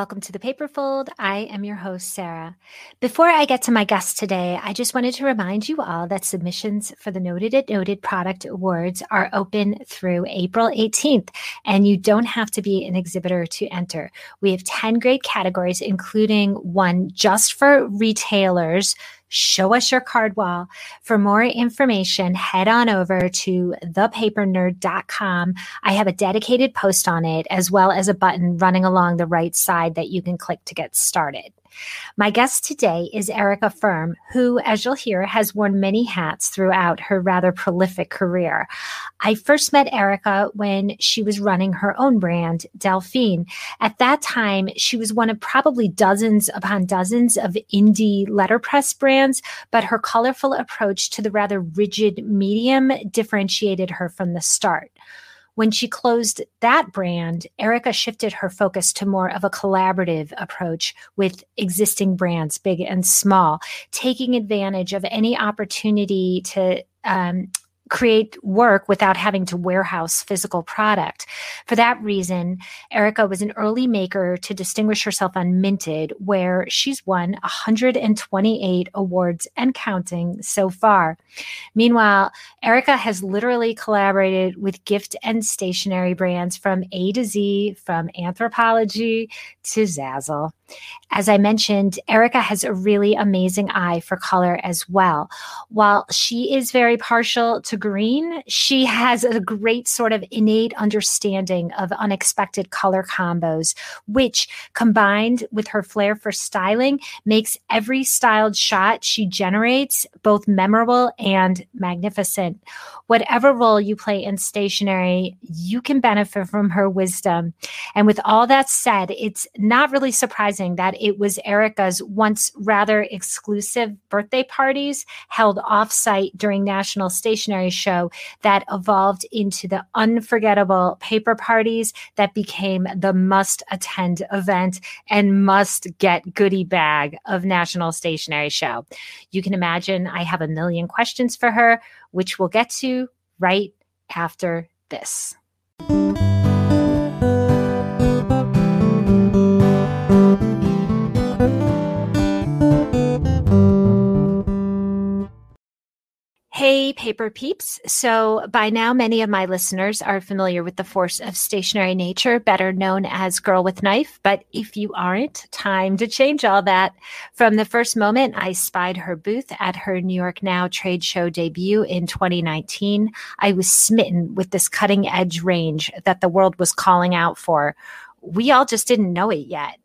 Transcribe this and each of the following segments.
welcome to the Paperfold. I am your host, Sarah. Before I get to my guest today, I just wanted to remind you all that submissions for the Noted at Noted Product Awards are open through April 18th, and you don't have to be an exhibitor to enter. We have 10 great categories, including one just for retailers show us your card wall. For more information, head on over to thepapernerd.com. I have a dedicated post on it, as well as a button running along the right side that you can click to get started. My guest today is Erika Firm, who, as you'll hear, has worn many hats throughout her rather prolific career. I first met Erika when she was running her own brand, Delphine. At that time, she was one of probably dozens upon dozens of indie letterpress brands, but her colorful approach to the rather rigid medium differentiated her from the start. When she closed that brand, Erika shifted her focus to more of a collaborative approach with existing brands, big and small, taking advantage of any opportunity to um, create work without having to warehouse physical product. For that reason, Erika was an early maker to distinguish herself on Minted, where she's won 128 awards and counting so far. Meanwhile, Erika has literally collaborated with gift and stationery brands from A to Z, from Anthropologie to Zazzle. As I mentioned, Erika has a really amazing eye for color as well. While she is very partial to green, she has a great sort of innate understanding of unexpected color combos, which combined with her flair for styling makes every styled shot she generates both memorable and magnificent. Whatever role you play in stationery, you can benefit from her wisdom. And with all that said, it's not really surprising that it was Erika's once rather exclusive birthday parties held offsite during National Stationery Show that evolved into the unforgettable paper parties that became the must attend event and must get goodie bag of National Stationery Show. You can imagine I have a million questions for her, which we'll get to right after this. Paper peeps. So, by now, many of my listeners are familiar with the force of stationery nature, better known as Girl with Knife. But if you aren't, time to change all that. From the first moment I spied her booth at her New York Now trade show debut in 2019, I was smitten with this cutting edge range that the world was calling out for. We all just didn't know it yet.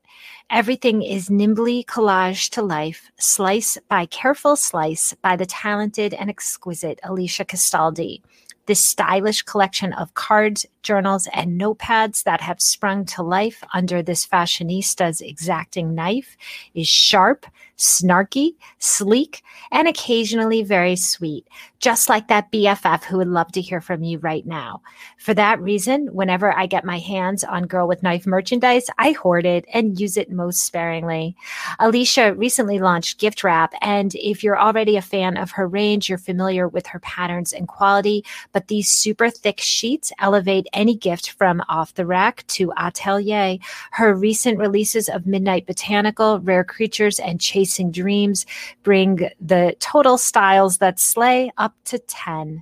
Everything is nimbly collaged to life, slice by careful slice by the talented and exquisite Alicia Castaldi. This stylish collection of cards, journals, and notepads that have sprung to life under this fashionista's exacting knife is sharp, snarky, sleek, and occasionally very sweet, just like that BFF who would love to hear from you right now. For that reason, whenever I get my hands on Girl with Knife merchandise, I hoard it and use it most sparingly. Alicia recently launched Gift Wrap, and if you're already a fan of her range, you're familiar with her patterns and quality, but these super thick sheets elevate any gift from off the rack to atelier. Her recent releases of Midnight Botanical, Rare Creatures, and Chasing Dreams bring the total styles that slay up to 10.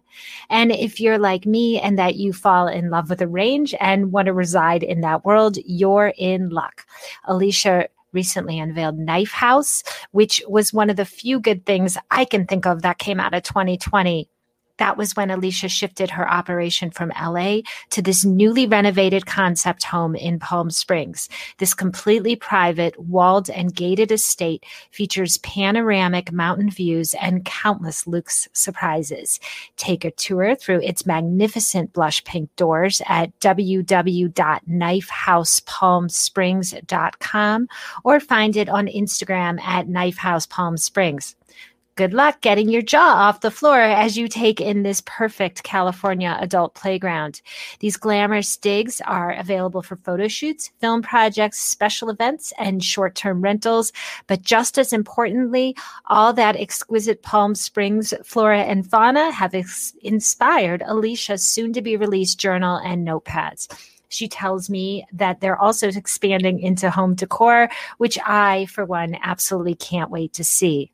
And if you're like me and that you fall in love with a range and want to reside in that world, you're in luck. Alicia recently unveiled Knife House, which was one of the few good things I can think of that came out of 2020 that was when Alicia shifted her operation from LA to this newly renovated concept home in Palm Springs. This completely private, walled, and gated estate features panoramic mountain views and countless luxe surprises. Take a tour through its magnificent blush pink doors at www.knifehousepalmsprings.com or find it on Instagram at Knifehouse Palm Springs good luck getting your jaw off the floor as you take in this perfect California adult playground. These glamorous digs are available for photo shoots, film projects, special events, and short term rentals. But just as importantly, all that exquisite Palm Springs flora and fauna have ex- inspired Alicia's soon to be released journal and notepads. She tells me that they're also expanding into home decor, which I, for one, absolutely can't wait to see.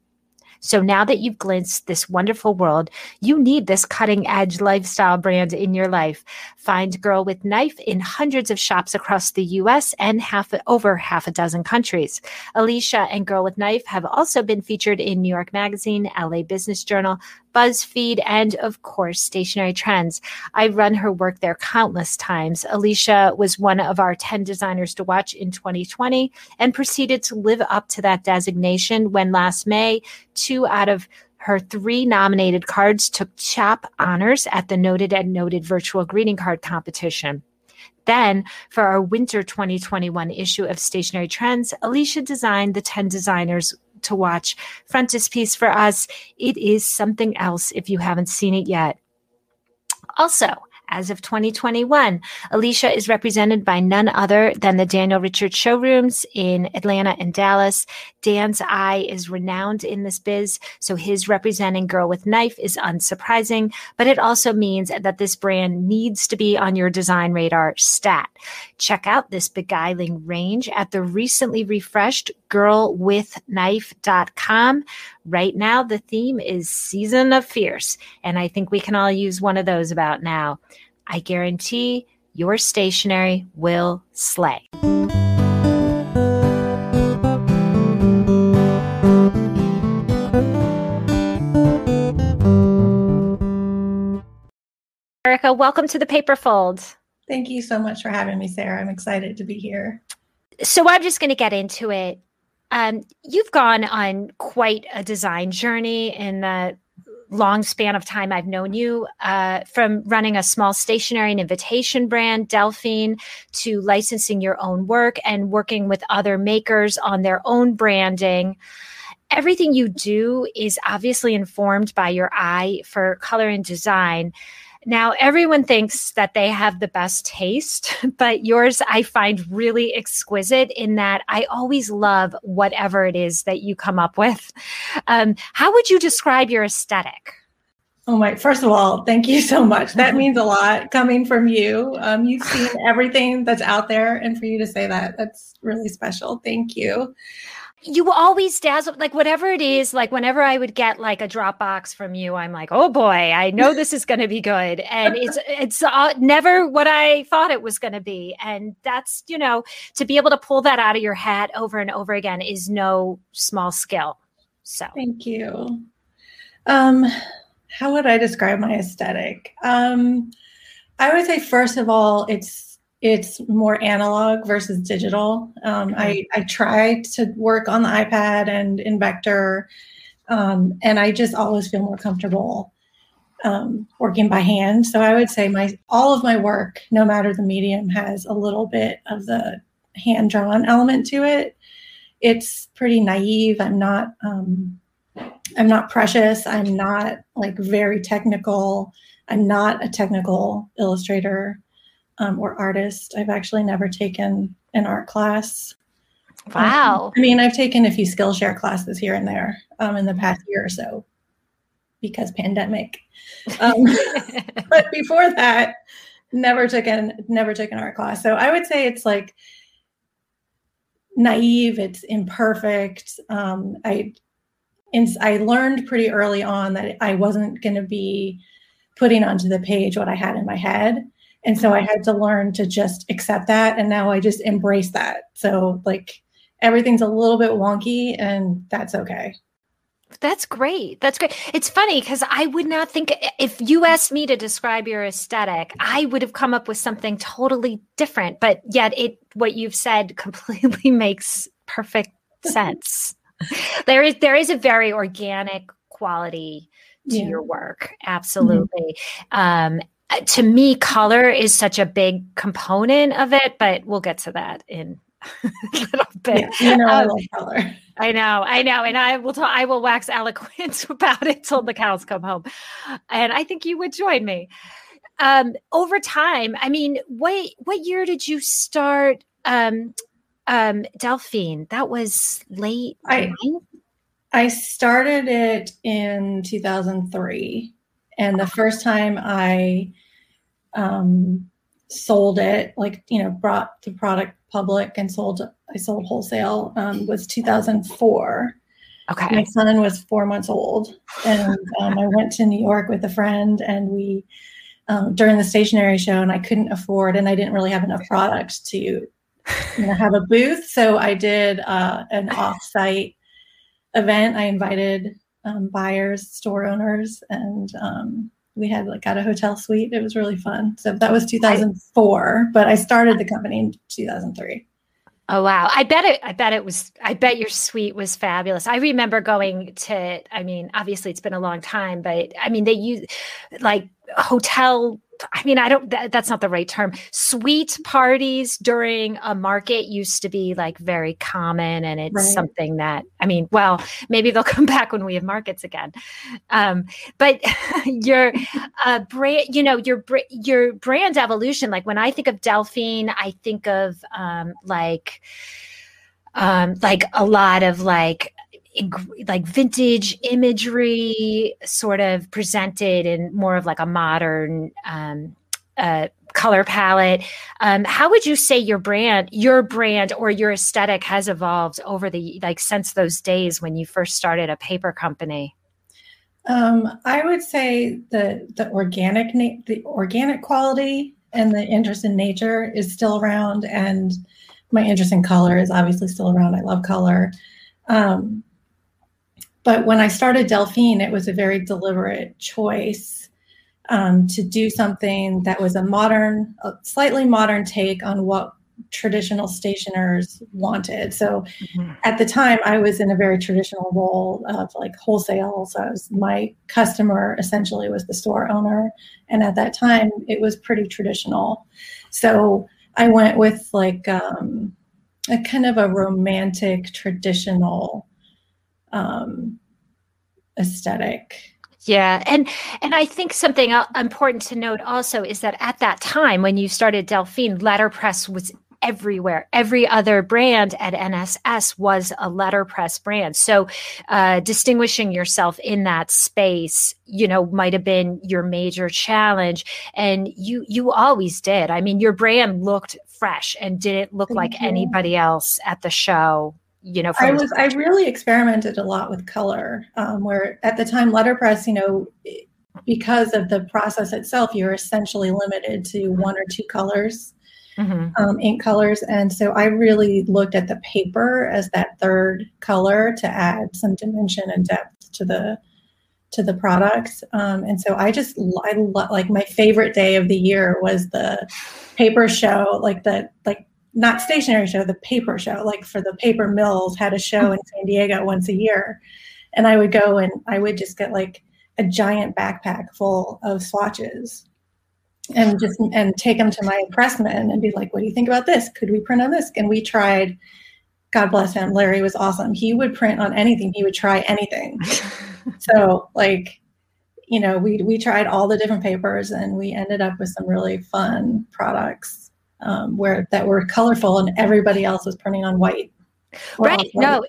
So now that you've glimpsed this wonderful world, you need this cutting edge lifestyle brand in your life. Find Girl with Knife in hundreds of shops across the US and half over half a dozen countries. Alicia and Girl with Knife have also been featured in New York Magazine, LA Business Journal, BuzzFeed, and of course, Stationery Trends. I've run her work there countless times. Alicia was one of our 10 designers to watch in 2020 and proceeded to live up to that designation when last May, two out of her three nominated cards took CHAP honors at the Noted and Noted virtual greeting card competition. Then, for our winter 2021 issue of Stationery Trends, Alicia designed the 10 designers to watch frontispiece for us. It is something else if you haven't seen it yet. Also, as of 2021. Alicia is represented by none other than the Daniel Richard showrooms in Atlanta and Dallas. Dan's eye is renowned in this biz, so his representing Girl with Knife is unsurprising, but it also means that this brand needs to be on your design radar stat. Check out this beguiling range at the recently refreshed girlwithknife.com. Right now, the theme is Season of Fierce, and I think we can all use one of those about now. I guarantee your stationery will slay. Erika, welcome to the Paper Fold. Thank you so much for having me, Sarah. I'm excited to be here. So I'm just going to get into it. Um, you've gone on quite a design journey in the long span of time I've known you, uh, from running a small stationery and invitation brand, Delphine, to licensing your own work and working with other makers on their own branding. Everything you do is obviously informed by your eye for color and design. Now, everyone thinks that they have the best taste, but yours I find really exquisite in that I always love whatever it is that you come up with. Um, how would you describe your aesthetic? Oh my, first of all, thank you so much. That means a lot coming from you. Um, you've seen everything that's out there, and for you to say that, that's really special. Thank you you always dazzle like whatever it is like whenever i would get like a dropbox from you i'm like oh boy i know this is going to be good. And it's it's uh, never what i thought it was going to be. And that's you know to be able to pull that out of your hat over and over again is no small skill. So. Thank you. Um how would i describe my aesthetic? Um i would say first of all it's it's more analog versus digital. Um, I, I try to work on the iPad and in Vector, um, and I just always feel more comfortable um, working by hand. So I would say my all of my work, no matter the medium, has a little bit of the hand drawn element to it. It's pretty naive. I'm not. Um, I'm not precious. I'm not like very technical. I'm not a technical illustrator um, or artist. I've actually never taken an art class. Wow. Um, I mean, I've taken a few Skillshare classes here and there um, in the past year or so because pandemic. Um, but before that, never took an never took an art class. So I would say it's like naive. It's imperfect. Um, I I learned pretty early on that I wasn't going to be putting onto the page what I had in my head. And so I had to learn to just accept that. And now I just embrace that. So, like, everything's a little bit wonky, and that's okay. That's great. That's great. It's funny because I would not think if you asked me to describe your aesthetic, I would have come up with something totally different. But yet, it what you've said completely makes perfect sense. there is there is a very organic quality to yeah. your work, absolutely. Mm-hmm. Um, to me, color is such a big component of it, but we'll get to that in a little bit. Yeah, you know, um, I love color. I know, I know, and I will. T- I will wax eloquent about it till the cows come home, and I think you would join me. Um, over time, I mean, what what year did you start um, um, Delphine? That was late. I I started it in 2003. And the first time I um, sold it, like you know, brought the product public and sold. I sold wholesale um, was 2004. Okay. My son was four months old, and um, I went to New York with a friend, and we um, during the stationery show, and I couldn't afford, and I didn't really have enough product to you know, have a booth, so I did uh, an off-site event. I invited um, buyers, store owners, and um, we had like got a hotel suite. It was really fun. So that was 2004, but I started the company in 2003. Oh wow. I bet it I bet it was I bet your suite was fabulous. I remember going to I mean, obviously it's been a long time, but I mean they use like hotel I mean, I don't, that, that's not the right term. Suite parties during a market used to be like very common. And it's right. something that, I mean, well, maybe they'll come back when we have markets again. Um, but your uh, brand, you know, your, your brand evolution, like when I think of Delphine, I think of um, like, um, like a lot of like like vintage imagery sort of presented in more of like a modern um, uh, color palette. Um, how would you say your brand, your brand or your aesthetic has evolved over the like since those days when you first started a paper company? Um, I would say the the organic na- the organic quality and the interest in nature is still around, and my interest in color is obviously still around. I love color. Um, but when I started Delphine, it was a very deliberate choice um, to do something that was a modern, a slightly modern take on what traditional stationers wanted. So mm-hmm. at the time, I was in a very traditional role of like wholesale. So I was, my customer essentially was the store owner. And at that time, it was pretty traditional. So I went with like um, a kind of a romantic, traditional um, aesthetic. Yeah, and and I think something important to note also is that at that time when you started Delphine, letterpress was everywhere. Every other brand at NSS was a letterpress brand. So, uh, distinguishing yourself in that space, you know, might have been your major challenge, and you you always did. I mean, your brand looked fresh and didn't look like anybody else at the show you know i was i really experimented a lot with color um, where at the time letterpress you know because of the process itself you're essentially limited to one or two colors mm-hmm. um, ink colors and so i really looked at the paper as that third color to add some dimension and depth to the to the product um, and so i just i like my favorite day of the year was the paper show like the like not stationery show, the paper show, like for the paper mills had a show in San Diego once a year. And I would go and I would just get like a giant backpack full of swatches and just and take them to my pressman and be like, what do you think about this? Could we print on this? And we tried, God bless him, Larry was awesome. He would print on anything, he would try anything. so like, you know, we we tried all the different papers and we ended up with some really fun products um, where that were colorful and everybody else was printing on white. Right. No,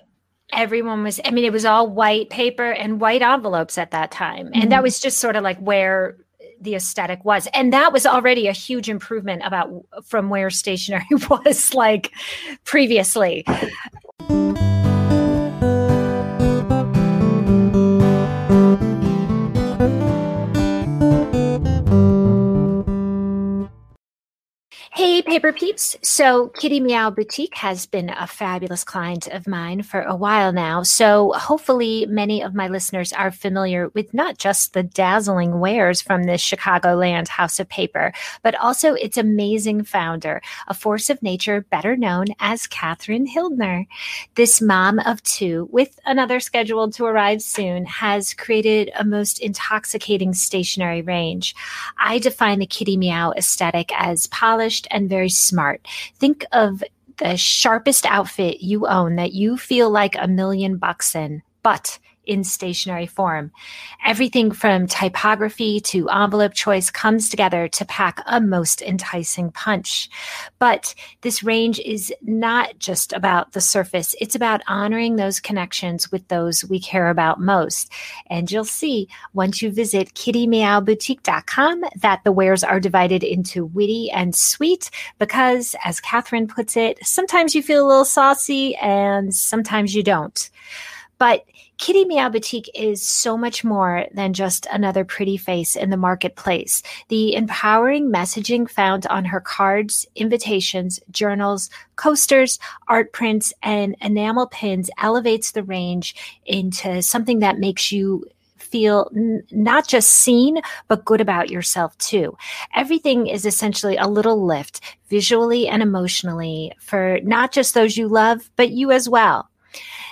everyone was, I mean, it was all white paper and white envelopes at that time. And mm-hmm. that was just sort of like where the aesthetic was and that was already a huge improvement about from where stationery was like previously Hey, Paper Peeps. So, Kitty Meow Boutique has been a fabulous client of mine for a while now. So, hopefully, many of my listeners are familiar with not just the dazzling wares from this Chicagoland House of Paper, but also its amazing founder, a force of nature better known as Katherine Hildner. This mom of two, with another scheduled to arrive soon, has created a most intoxicating stationery range. I define the Kitty Meow aesthetic as polished and very smart. Think of the sharpest outfit you own that you feel like a million bucks in, but in stationery form. Everything from typography to envelope choice comes together to pack a most enticing punch. But this range is not just about the surface, it's about honoring those connections with those we care about most. And you'll see once you visit kittymeowboutique.com that the wares are divided into witty and sweet because, as Catherine puts it, sometimes you feel a little saucy and sometimes you don't. But Kitty Meow Boutique is so much more than just another pretty face in the marketplace. The empowering messaging found on her cards, invitations, journals, coasters, art prints, and enamel pins elevates the range into something that makes you feel n- not just seen, but good about yourself too. Everything is essentially a little lift visually and emotionally for not just those you love, but you as well.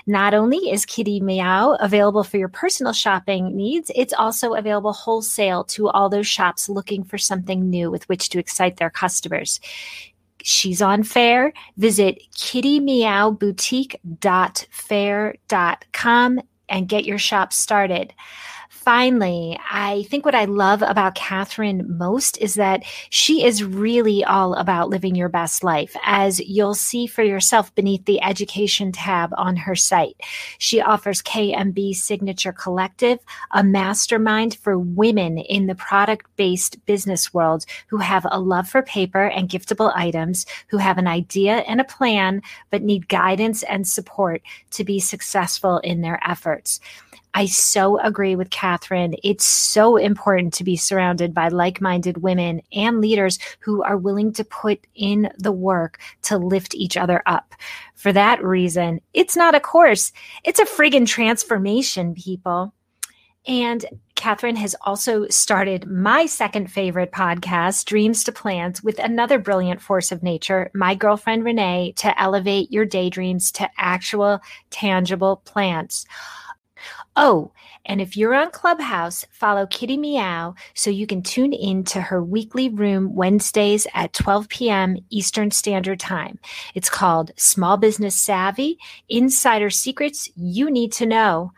Not only is Kitty Meow available for your personal shopping needs, it's also available wholesale to all those shops looking for something new with which to excite their customers. She's on Faire. Visit kittymeowboutique.faire.com and get your shop started finally, I think what I love about Catherine most is that she is really all about living your best life, as you'll see for yourself beneath the education tab on her site. She offers KMB Signature Collective, a mastermind for women in the product based business world who have a love for paper and giftable items, who have an idea and a plan, but need guidance and support to be successful in their efforts. I so agree with Catherine. It's so important to be surrounded by like minded women and leaders who are willing to put in the work to lift each other up. For that reason, it's not a course, it's a friggin' transformation, people. And Catherine has also started my second favorite podcast, Dreams to Plans, with another brilliant force of nature, my girlfriend Renee, to elevate your daydreams to actual, tangible plants. Oh, and if you're on Clubhouse, follow Kitty Meow so you can tune in to her weekly room Wednesdays at 12 p.m. Eastern Standard Time. It's called Small Business Savvy Insider Secrets You Need to Know.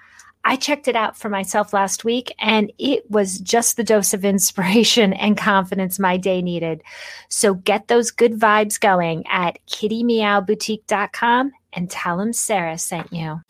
I checked it out for myself last week and it was just the dose of inspiration and confidence my day needed. So get those good vibes going at kittymeowboutique.com and tell them Sarah sent you.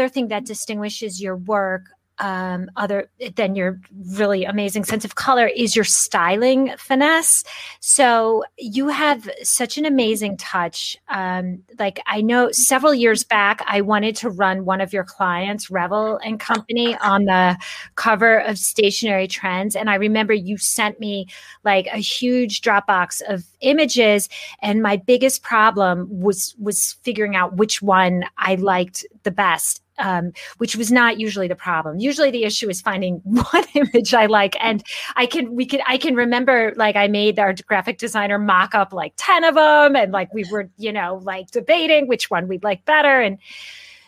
Other thing that distinguishes your work um, other than your really amazing sense of color is your styling finesse. So you have such an amazing touch. Um, like I know several years back, I wanted to run one of your clients, Revel and Company, on the cover of Stationery Trends, and I remember you sent me like a huge Dropbox of images, and my biggest problem was was figuring out which one I liked the best um, which was not usually the problem. Usually the issue is finding one image I like. And I can, we can, I can remember like I made our graphic designer mock up like 10 of them. And like we were, you know, like debating which one we'd like better. And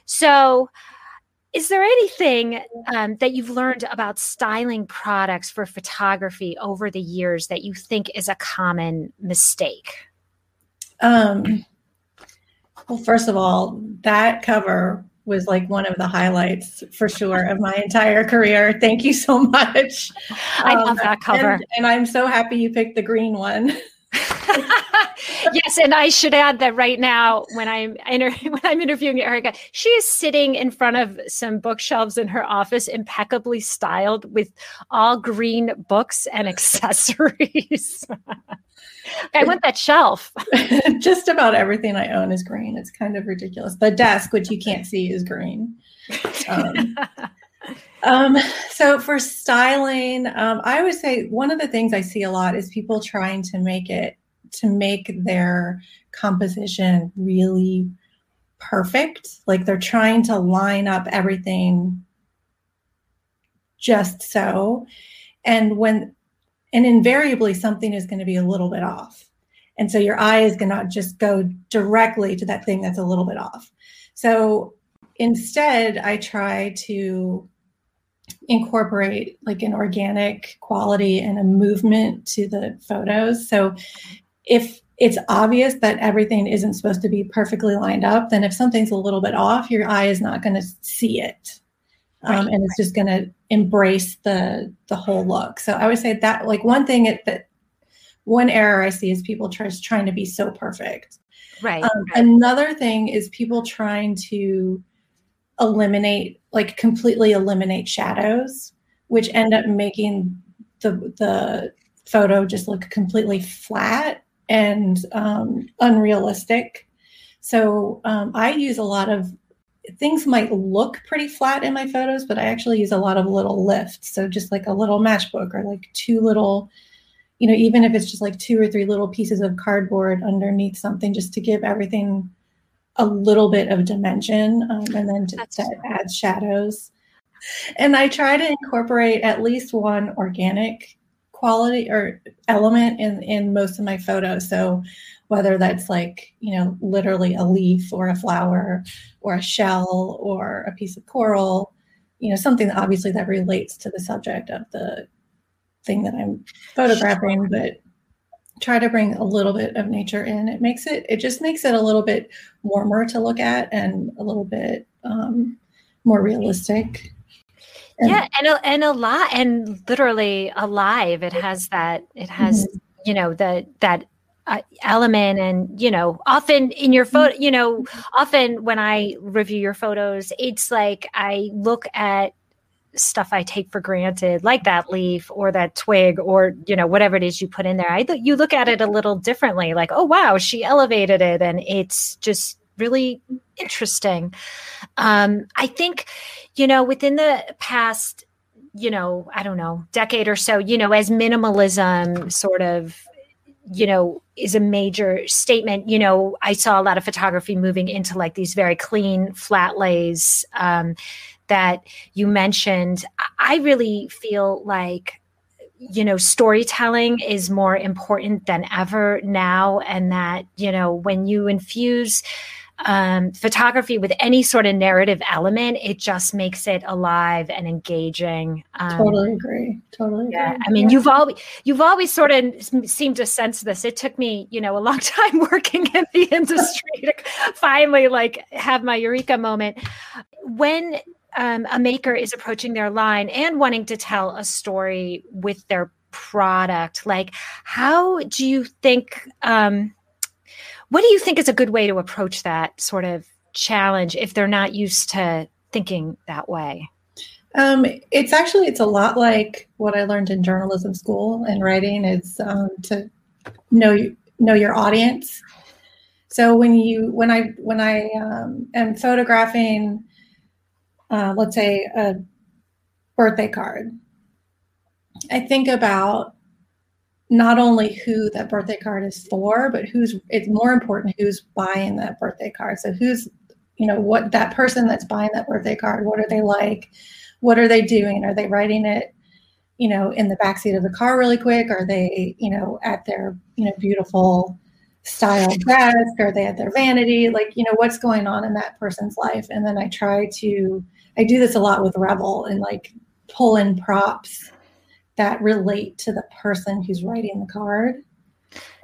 so, is there anything um, that you've learned about styling products for photography over the years that you think is a common mistake? Um, well, first of all, that cover was like one of the highlights for sure of my entire career. Thank you so much. I love um, that cover. And, and, I'm so happy you picked the green one. yes, and I should add that right now, when I'm inter- when I'm interviewing Erika, she is sitting in front of some bookshelves in her office, impeccably styled with all green books and accessories. I want that shelf. Just about everything I own is green. It's kind of ridiculous. The desk, which you can't see, is green. Um, um, so for styling, um, I would say one of the things I see a lot is people trying to make it to make their composition really perfect. Like they're trying to line up everything just so. And when and invariably something is going to be a little bit off. And so your eye is going to just go directly to that thing that's a little bit off. So instead, I try to incorporate like an organic quality and a movement to the photos. So if it's obvious that everything isn't supposed to be perfectly lined up, then if something's a little bit off, your eye is not going to see it. Um, and it's just going to embrace the the whole look. So I would say that like one thing it, that one error I see is people just trying to be so perfect. Right, um, right. Another thing is people trying to eliminate like completely eliminate shadows, which end up making the the photo just look completely flat and um, unrealistic. So um, I use a lot of things might look pretty flat in my photos, but I actually use a lot of little lifts. So just like a little matchbook or like two little, you know, even if it's just like two or three little pieces of cardboard underneath something, just to give everything a little bit of dimension um, and then to, to add shadows. And I try to incorporate at least one organic quality or element in in most of my photos. So whether that's like you know literally a leaf or a flower or a shell or a piece of coral you know something that obviously that relates to the subject of the thing that i'm photographing but try to bring a little bit of nature in. It makes it it just makes it a little bit warmer to look at and a little bit um, more realistic yeah and a, and a lot and literally alive it has that it has mm-hmm. you know the that uh, element and you know often in your photo you know often when i review your photos it's like i look at stuff i take for granted like that leaf or that twig or you know whatever it is you put in there i you look at it a little differently like oh wow she elevated it and it's just really interesting. Um, I think, you know, within the past, you know, I don't know, decade or so, you know, as minimalism sort of, you know, is a major statement, you know, I saw a lot of photography moving into like these very clean flat lays um, that you mentioned. I really feel like you know storytelling is more important than ever now and that you know when you infuse um, photography with any sort of narrative element, it just makes it alive and engaging. Um, totally agree. Totally. Yeah. Agree. I mean, yeah. you've always you've always sort of seemed to sense this. It took me, you know, a long time working in the industry to finally like have my eureka moment. When um, a maker is approaching their line and wanting to tell a story with their product, like how do you think? Um, what do you think is a good way to approach that sort of challenge if they're not used to thinking that way? Um, it's actually it's a lot like what I learned in journalism school and writing is um, to know know your audience. So when you when I when I um, am photographing, uh, let's say a birthday card, I think about not only who that birthday card is for, but who's it's more important who's buying that birthday card. So who's you know what that person that's buying that birthday card, what are they like? What are they doing? Are they writing it, you know, in the backseat of the car really quick? Are they, you know, at their, you know, beautiful style desk? Are they at their vanity? Like, you know, what's going on in that person's life? And then I try to I do this a lot with Revel and like pull in props that relate to the person who's writing the card.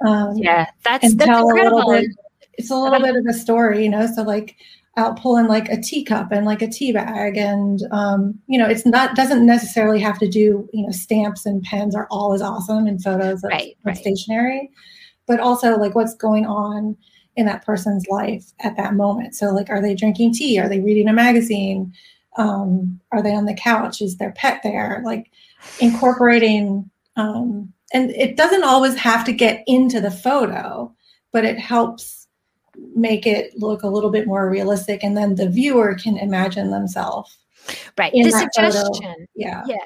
Um, yeah, that's, that's tell incredible. a little bit. It's a little bit of a story, you know. So like, I'll pull in like a teacup and like a tea bag, and um, you know, it's not doesn't necessarily have to do. You know, stamps and pens are always awesome and photos of, right, right. stationery, but also like what's going on in that person's life at that moment. So like, are they drinking tea? Are they reading a magazine? Um, are they on the couch? Is their pet there? Like incorporating um, and it doesn't always have to get into the photo but it helps make it look a little bit more realistic and then the viewer can imagine themselves right. The suggestion photo. yeah. Yeah.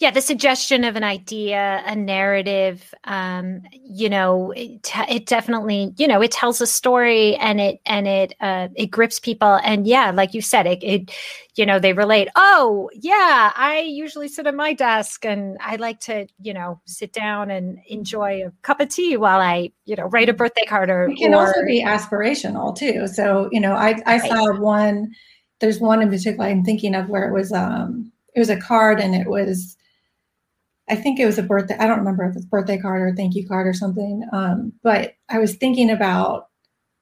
Yeah the suggestion of an idea a narrative um you know it, it definitely you know it tells a story and it and it uh it grips people and yeah like you said it, it you know they relate oh yeah i usually sit at my desk and i like to you know sit down and enjoy a cup of tea while i you know write a birthday card or it can or, also be aspirational too. So you know i i right. saw one there's one in particular I'm thinking of where it was um it was a card and it was I think it was a birthday. I don't remember if it's birthday card or thank you card or something. Um, but I was thinking about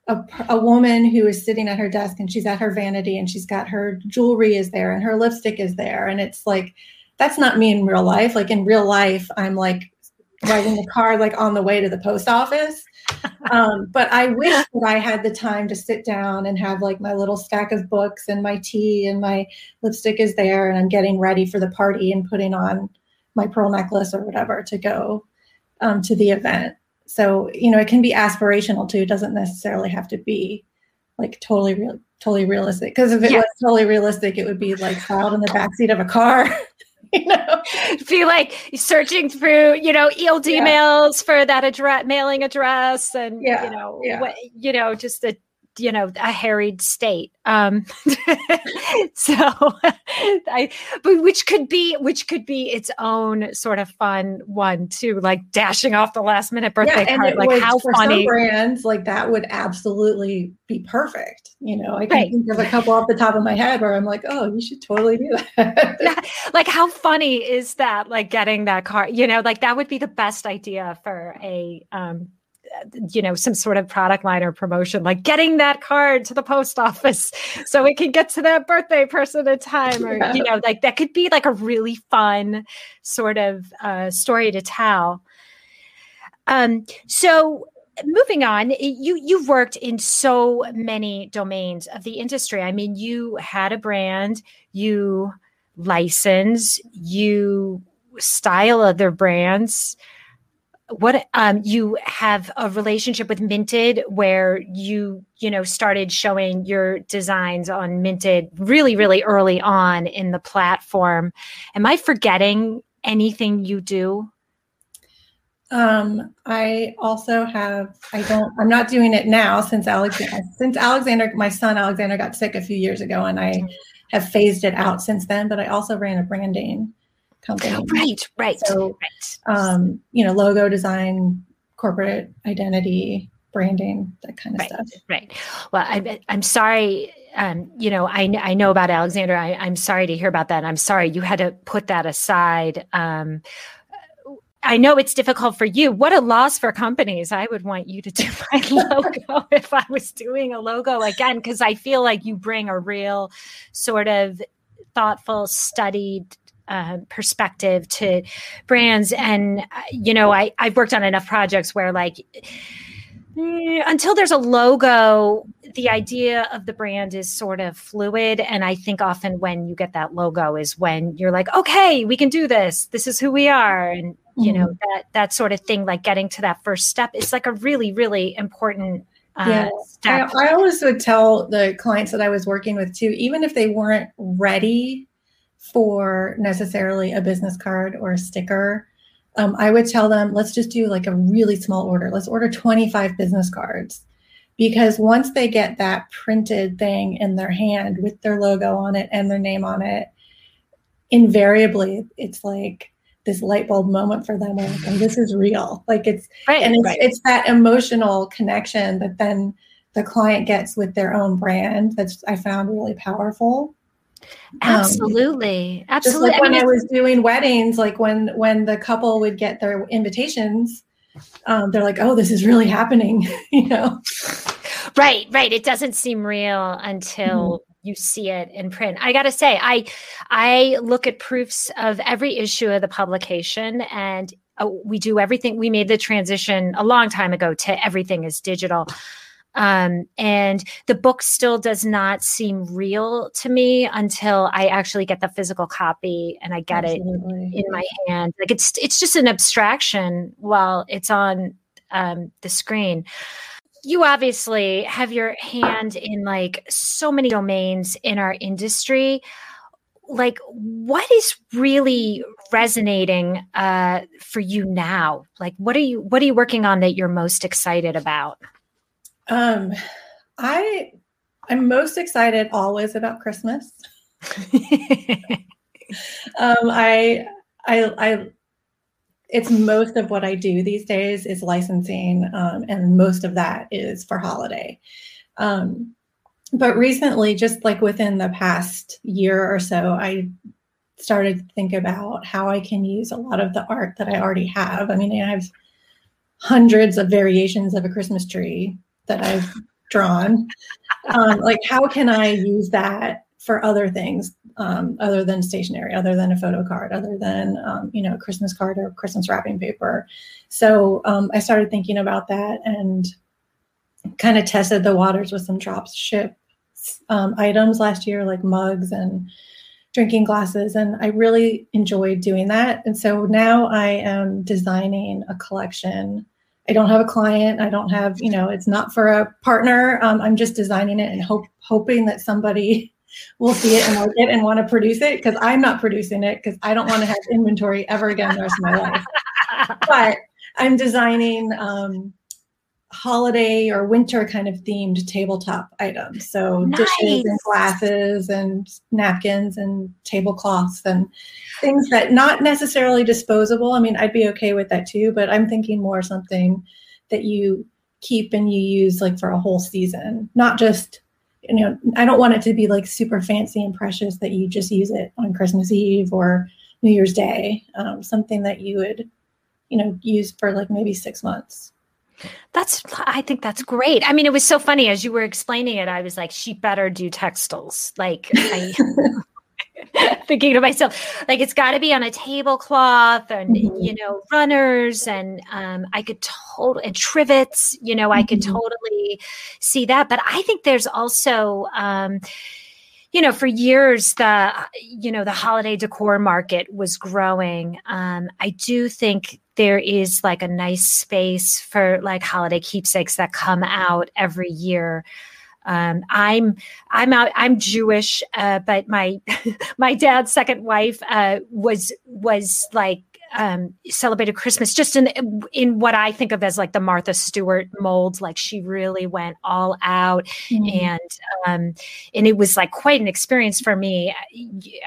a, a woman who is sitting at her desk and she's at her vanity and she's got her jewelry is there and her lipstick is there. And it's like, that's not me in real life. Like in real life, I'm like writing the card like on the way to the post office. Um, but I wish that I had the time to sit down and have like my little stack of books and my tea and my lipstick is there and I'm getting ready for the party and putting on my pearl necklace or whatever to go um, to the event. So, you know, it can be aspirational too. It doesn't necessarily have to be like totally real, totally realistic. Because if it yeah. was totally realistic, it would be like filed in the backseat of a car. you know, be like searching through, you know, old emails yeah. for that address, mailing address, and yeah. you know, yeah. what, you know, just a you know a harried state. Um so i but which could be which could be its own sort of fun one too like dashing off the last minute birthday yeah, card. like how funny. brands like that would absolutely be perfect you know? I can right. think of a couple off the top of my head where i'm like oh you should totally do that. Like how funny is that like getting that card you know? Like that would be the best idea for a um you know some sort of product line or promotion like getting that card to the post office so it can get to that birthday person in time or yeah. you know like that could be like a really fun sort of uh, story to tell. Um so moving on you you've worked in so many domains of the industry. I mean you had a brand you license you style other brands what um, you have a relationship with minted where you you know started showing your designs on minted really really early on in the platform am i forgetting anything you do um, I also have. I don't. I'm not doing it now since Alexander. Since Alexander, my son Alexander, got sick a few years ago, and I have phased it out since then. But I also ran a branding company. Right, right, so, right. Um, you know, logo design, corporate identity, branding, that kind of right, stuff. Right. Well, I, I'm sorry. Um, you know, I, I know about Alexander. I, I'm sorry to hear about that. I'm sorry you had to put that aside. Um, I know it's difficult for you. What a loss for companies. I would want you to do my logo if I was doing a logo again, because I feel like you bring a real sort of thoughtful, studied uh, perspective to brands. And, uh, you know, I, I've worked on enough projects where, like, mm, until there's a logo, the idea of the brand is sort of fluid. And I think often when you get that logo is when you're like, okay, we can do this. This is who we are. And, you know, mm-hmm. that, that sort of thing, like getting to that first step is like a really, really important uh, yeah. I, I, always would tell the clients that I was working with too, even if they weren't ready for necessarily a business card or a sticker. Um, I would tell them, let's just do like a really small order. Let's order 25 business cards. Because once they get that printed thing in their hand with their logo on it and their name on it, invariably it's like this light bulb moment for them. Like, oh, this is real. Like it's right, and it's, right. it's that emotional connection that then the client gets with their own brand that's I found really powerful. Absolutely. Um, Absolutely. Just like when I, mean, I, was doing weddings, like when when the couple would get their invitations, um, they're like, "Oh, this is really happening," you know. Right, right. It doesn't seem real until mm-hmm. you see it in print. I got to say, I I look at proofs of every issue of the publication and uh, we do everything. We made the transition a long time ago to everything is digital. Um, and the book still does not seem real to me until I actually get the physical copy and I get Absolutely. it in my hand. Like it's it's just an abstraction while it's on um, the screen. You obviously have your hand in like so many domains in our industry. Like, what is really resonating uh, for you now? Like, what are you what are you working on that you're most excited about? Um, I I'm most excited always about Christmas. um, I I I it's most of what I do these days is licensing, um, and most of that is for holiday. Um, but recently, just like within the past year or so, I started to think about how I can use a lot of the art that I already have. I mean, I have hundreds of variations of a Christmas tree that I've drawn. Um, like, how can I use that for other things um, other than stationery, other than a photo card, other than um, you know, Christmas card or Christmas wrapping paper? So um, I started thinking about that and kind of tested the waters with some drop ship um, items last year, like mugs and drinking glasses. And I really enjoyed doing that. And so now I am designing a collection. I don't have a client. I don't have, you know, it's not for a partner. Um, I'm just designing it and hope hoping that somebody will see it and like it and want to produce it because I'm not producing it because I don't want to have inventory ever again the rest of my life. But I'm designing um, holiday or winter kind of themed tabletop items. So nice. dishes and glasses and napkins and tablecloths and things that not necessarily disposable. I mean, I'd be okay with that too, but I'm thinking more something that you keep and you use like for a whole season, not just you know, I don't want it to be like super fancy and precious that you just use it on Christmas Eve or New Year's Day. Um, something that you would, you know, use for like maybe six months. That's, I think that's great. I mean, it was so funny as you were explaining it. I was like, she better do textiles. Like, I, thinking to myself, like, it's got to be on a tablecloth and, mm-hmm. you know, runners. And um, I could totally, and trivets, you know, I could mm-hmm. totally see that. But I think there's also, um, you know, for years, the, you know, the holiday decor market was growing. Um, I do think there is like a nice space for like holiday keepsakes that come out every year. Um, I'm I'm out. I'm Jewish, uh, but my my dad's second wife uh, was was like um, celebrated Christmas just in in what I think of as like the Martha Stewart mold. Like she really went all out, mm-hmm. and um, and it was like quite an experience for me.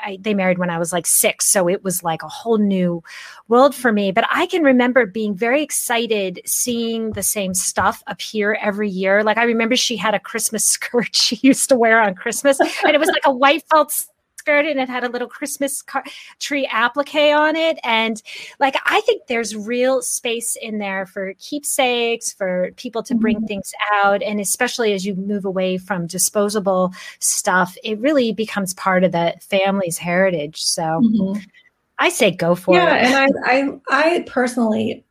I, they married when I was like six, so it was like a whole new world for me. But I can remember being very excited seeing the same stuff appear every year. Like I remember she had a Christmas skirt she used to wear on Christmas, and it was like a white felt skirt and it had a little Christmas car- tree applique on it. And like, I think there's real space in there for keepsakes, for people to bring mm-hmm. things out. And especially as you move away from disposable stuff, it really becomes part of the family's heritage. So mm-hmm. I say go for yeah, it. Yeah. And I, I, I personally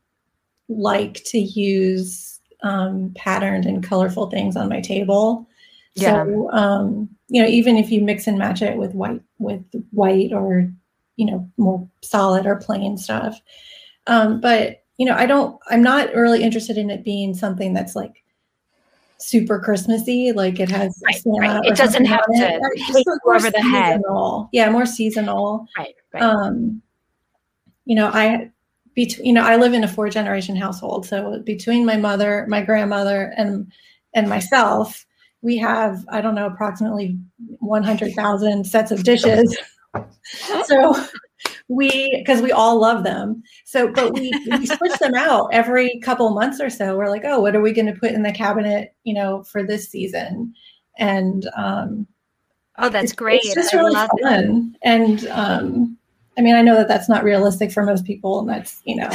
like to use um, patterned and colorful things on my table. Yeah. So, um, you know, even if you mix and match it with white, with white or, you know, more solid or plain stuff. Um, but, you know, I don't, I'm not really interested in it being something that's like super Christmassy. Like it has, right, right. it doesn't have to take over the head. Yeah. More seasonal. Right. right. Um, you know, I, between, you know, I live in a four generation household. So between my mother, my grandmother and, and myself, we have i don't know approximately 100000 sets of dishes. So we because we all love them. So but we, we switch them out every couple months or so. We're like oh what are we going to put in the cabinet you know for this season? And um oh that's great it's just I really fun it. and um i mean i know that that's not realistic for most people and that's you know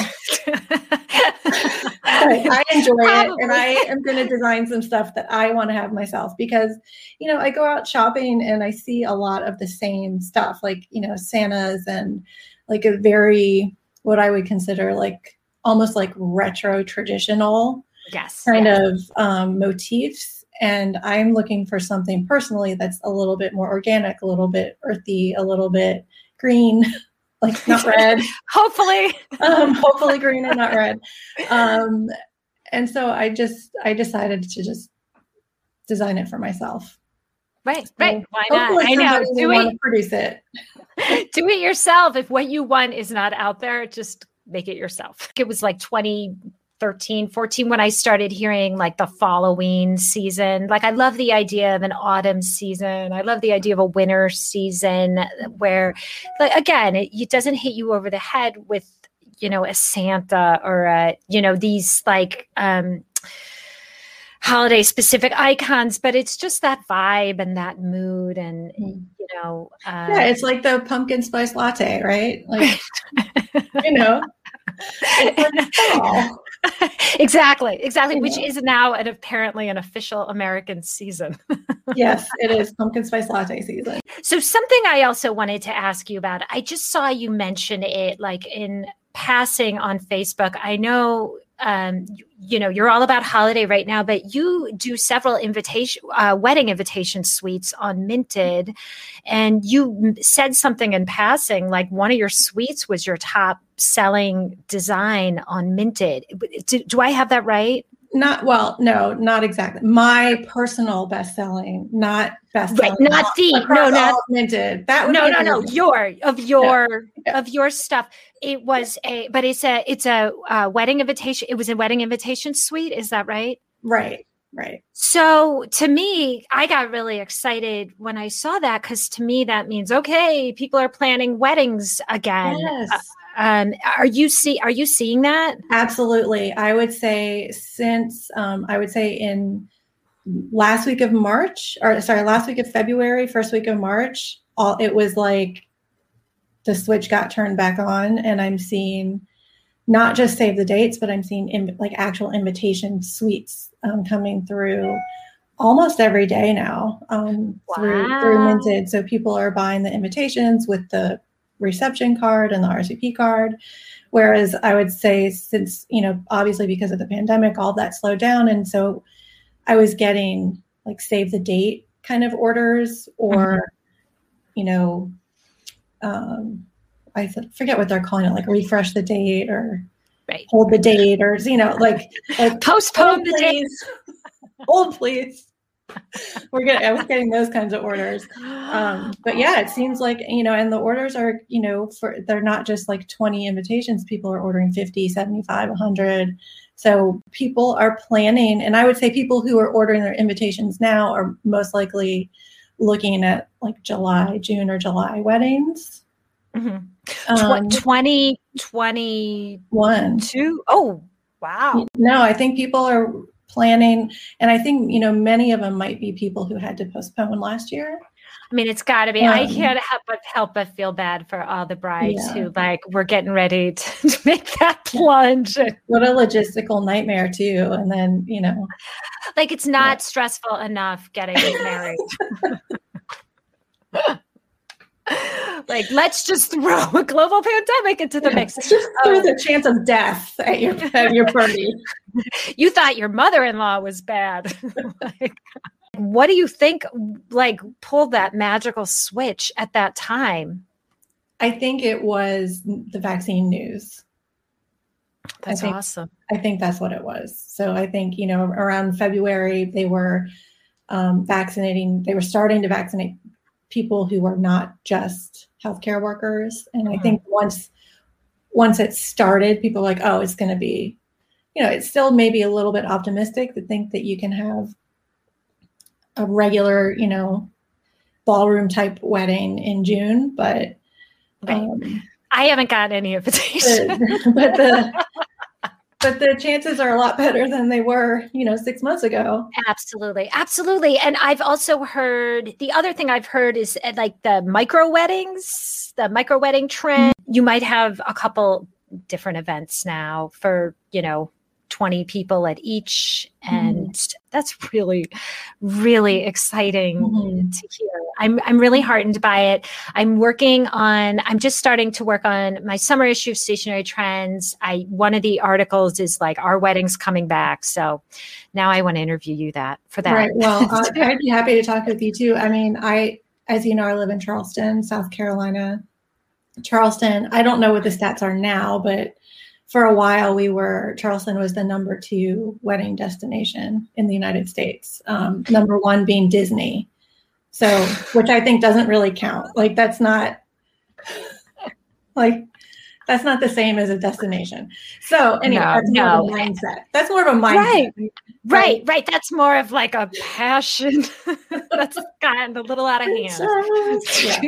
I enjoy Probably. it and I am going to design some stuff that I want to have myself because, you know, I go out shopping and I see a lot of the same stuff, like, you know, Santa's and like a very, what I would consider like almost like retro traditional yes, kind yes. of um, motifs. And I'm looking for something personally that's a little bit more organic, a little bit earthy, a little bit green. like not red. hopefully, um, hopefully green and not red. Um, and so I just I decided to just design it for myself. Right, so right. Why not? I know. Do it. Produce it. Do it yourself. If what you want is not out there, just make it yourself. It was like 20 13, 14 when I started hearing like the following season. Like I love the idea of an autumn season. I love the idea of a winter season where like again, it, it doesn't hit you over the head with, you know, a Santa or a, you know, these like um holiday specific icons, but it's just that vibe and that mood, and mm. you know, uh, yeah, it's like the pumpkin spice latte, right? Like, you know, exactly, exactly, which is now an apparently an official American season. yes, it is pumpkin spice latte season. So something I also wanted to ask you about. I just saw you mention it like in passing on Facebook. I know um, you, you, know you're all about holiday right now, but you do several invitation uh, wedding invitation suites on Minted, and you said something in passing like one of your suites was your top selling design on Minted. Do, do I have that right? Not well, no, not exactly. My personal best selling, not best selling. Right, not the no, not minted. That no, no, no. Your of your yeah. of your stuff. It was a, but it's a it's a uh, wedding invitation. It was a wedding invitation suite. Is that right? Right. Right. So to me, I got really excited when I saw that because to me that means okay, people are planning weddings again. Yes. Um, are you see are you seeing that? Absolutely. I would say since um, I would say in last week of March or sorry, last week of February, first week of March, all it was like the switch got turned back on and I'm seeing not just save the dates, but I'm seeing in, like actual invitation suites um, coming through almost every day now um, wow. through through Minted. So people are buying the invitations with the reception card and the RSVP card. Whereas I would say, since, you know, obviously because of the pandemic, all that slowed down. And so I was getting like save the date kind of orders or, mm-hmm. you know, um, I forget what they're calling it, like refresh the date or right. hold the date or, you know, like, like postpone the date. hold please. we're getting I was getting those kinds of orders. Um, but yeah, it seems like, you know, and the orders are, you know, for they're not just like 20 invitations, people are ordering 50, 75, 100. So people are planning, and I would say people who are ordering their invitations now are most likely looking at like July, June, or July weddings. Mm-hmm. Um, 20, 21. Two? Oh, wow. No, I think people are planning. And I think, you know, many of them might be people who had to postpone last year. I mean, it's got to be. Um, I can't help but help but feel bad for all the brides yeah. who like we're getting ready to, to make that plunge. What a logistical nightmare too. And then you know, like it's not yeah. stressful enough getting married. like let's just throw a global pandemic into the mix. Just throw um, the chance of death at your at your party. you thought your mother-in-law was bad. like, what do you think like pulled that magical switch at that time? I think it was the vaccine news. That's I think, awesome. I think that's what it was. So I think, you know, around February, they were um, vaccinating, they were starting to vaccinate people who are not just healthcare workers. And mm-hmm. I think once once it started, people are like, oh, it's going to be, you know, it's still maybe a little bit optimistic to think that you can have a regular, you know, ballroom type wedding in June, but um, I haven't got any invitation. But, but the but the chances are a lot better than they were, you know, six months ago. Absolutely. Absolutely. And I've also heard the other thing I've heard is uh, like the micro weddings, the micro wedding trend. Mm-hmm. You might have a couple different events now for, you know, 20 people at each and mm. that's really really exciting mm-hmm. to hear i'm i'm really heartened by it. I'm working on i'm just starting to work on my summer issue of Stationery trends. I one of the articles is like our weddings coming back. So now i want to interview you that for that. Right. Well uh, i'd be happy to talk with you too. I mean i as you know i live in charleston south carolina. Charleston i don't know what the stats are now but for a while we were charleston was the number two wedding destination in the united states. Um, number one being disney so which i think doesn't really count like that's not like that's not the same as a destination so anyway no, that's no. more of a mindset that's more of a mindset right right, right. right. that's more of like a passion that's gotten a little out of hand yeah.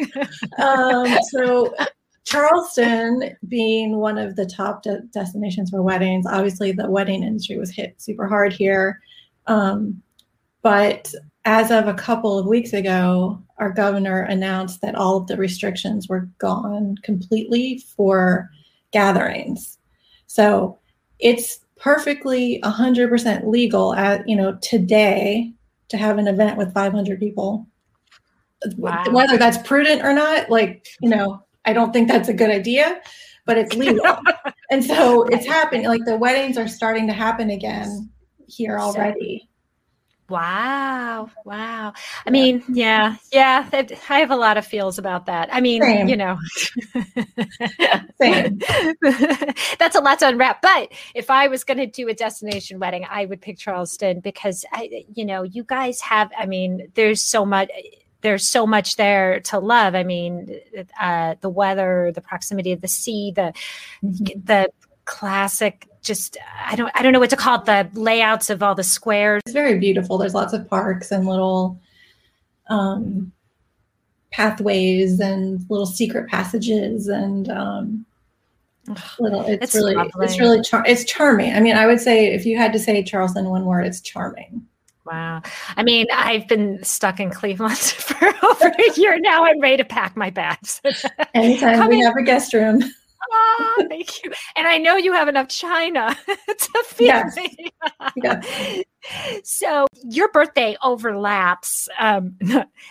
um, so Charleston being one of the top de- destinations for weddings, obviously the wedding industry was hit super hard here. Um, but as of a couple of weeks ago, our governor announced that all of the restrictions were gone completely for gatherings. So it's perfectly 100% legal at you know today to have an event with 500 people wow. whether that's prudent or not like you know i don't think that's a good idea but it's legal and so it's happening like the weddings are starting to happen again here already Wow. Wow. I mean, yeah, yeah. I have a lot of feels about that. I mean, Same. you know, that's a lot to unwrap. But if I was going to do a destination wedding, I would pick Charleston because I, you know, you guys have, I mean, there's so much there's so much there to love. I mean, uh, the weather, the proximity of the sea, the mm-hmm. the classic just I don't I don't know what to call it the layouts of all the squares. It's very beautiful. There's lots of parks and little um, pathways and little secret passages and um, little. It's, it's really lovely. it's really char- it's charming. I mean, I would say if you had to say Charleston one word, it's charming. Wow. I mean, I've been stuck in Cleveland for over a year now. I'm ready to pack my bags. Anytime we have a guest room thank you. And I know you have enough china to feed yes. me. yes. So your birthday overlaps, um,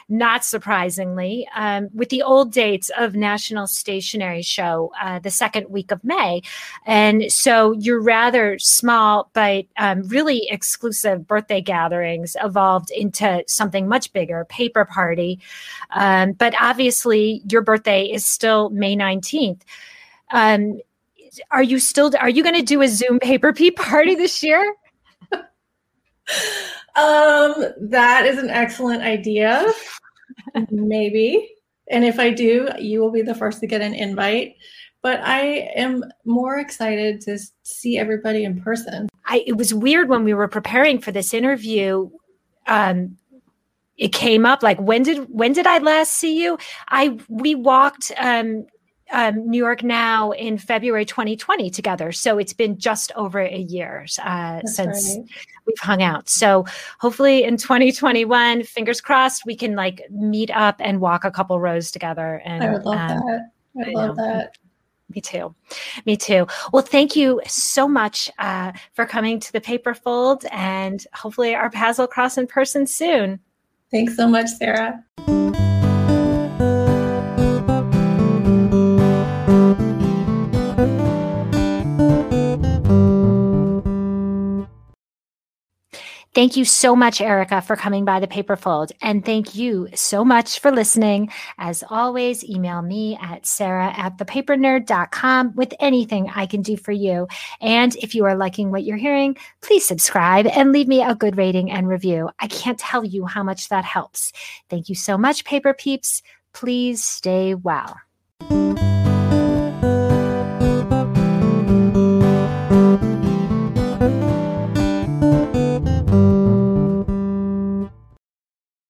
not surprisingly, um, with the old dates of National Stationery Show, uh, the second week of May. And so your rather small but um, really exclusive birthday gatherings evolved into something much bigger, paper party. Um, but obviously, your birthday is still May 19th. Um, are you still are you going to do a Zoom paper pea party this year? um, that is an excellent idea. Maybe. And if I do, you will be the first to get an invite. But I am more excited to see everybody in person. I, it was weird when we were preparing for this interview. Um, it came up like when did when did I last see you? I we walked um, um, New York Now in February 2020 together. So it's been just over a year uh, since right. we've hung out. So hopefully in 2021, fingers crossed, we can like meet up and walk a couple rows together. And I would love um, that. I would love know. that. Me too. Me too. Well, thank you so much uh, for coming to the Paperfold, and hopefully our paths will cross in person soon. Thanks so much, Sarah. Thank you so much, Erika, for coming by the Paperfold. And thank you so much for listening. As always, email me at sarah at thepapernerd.com with anything I can do for you. And if you are liking what you're hearing, please subscribe and leave me a good rating and review. I can't tell you how much that helps. Thank you so much, Paper Peeps. Please stay well.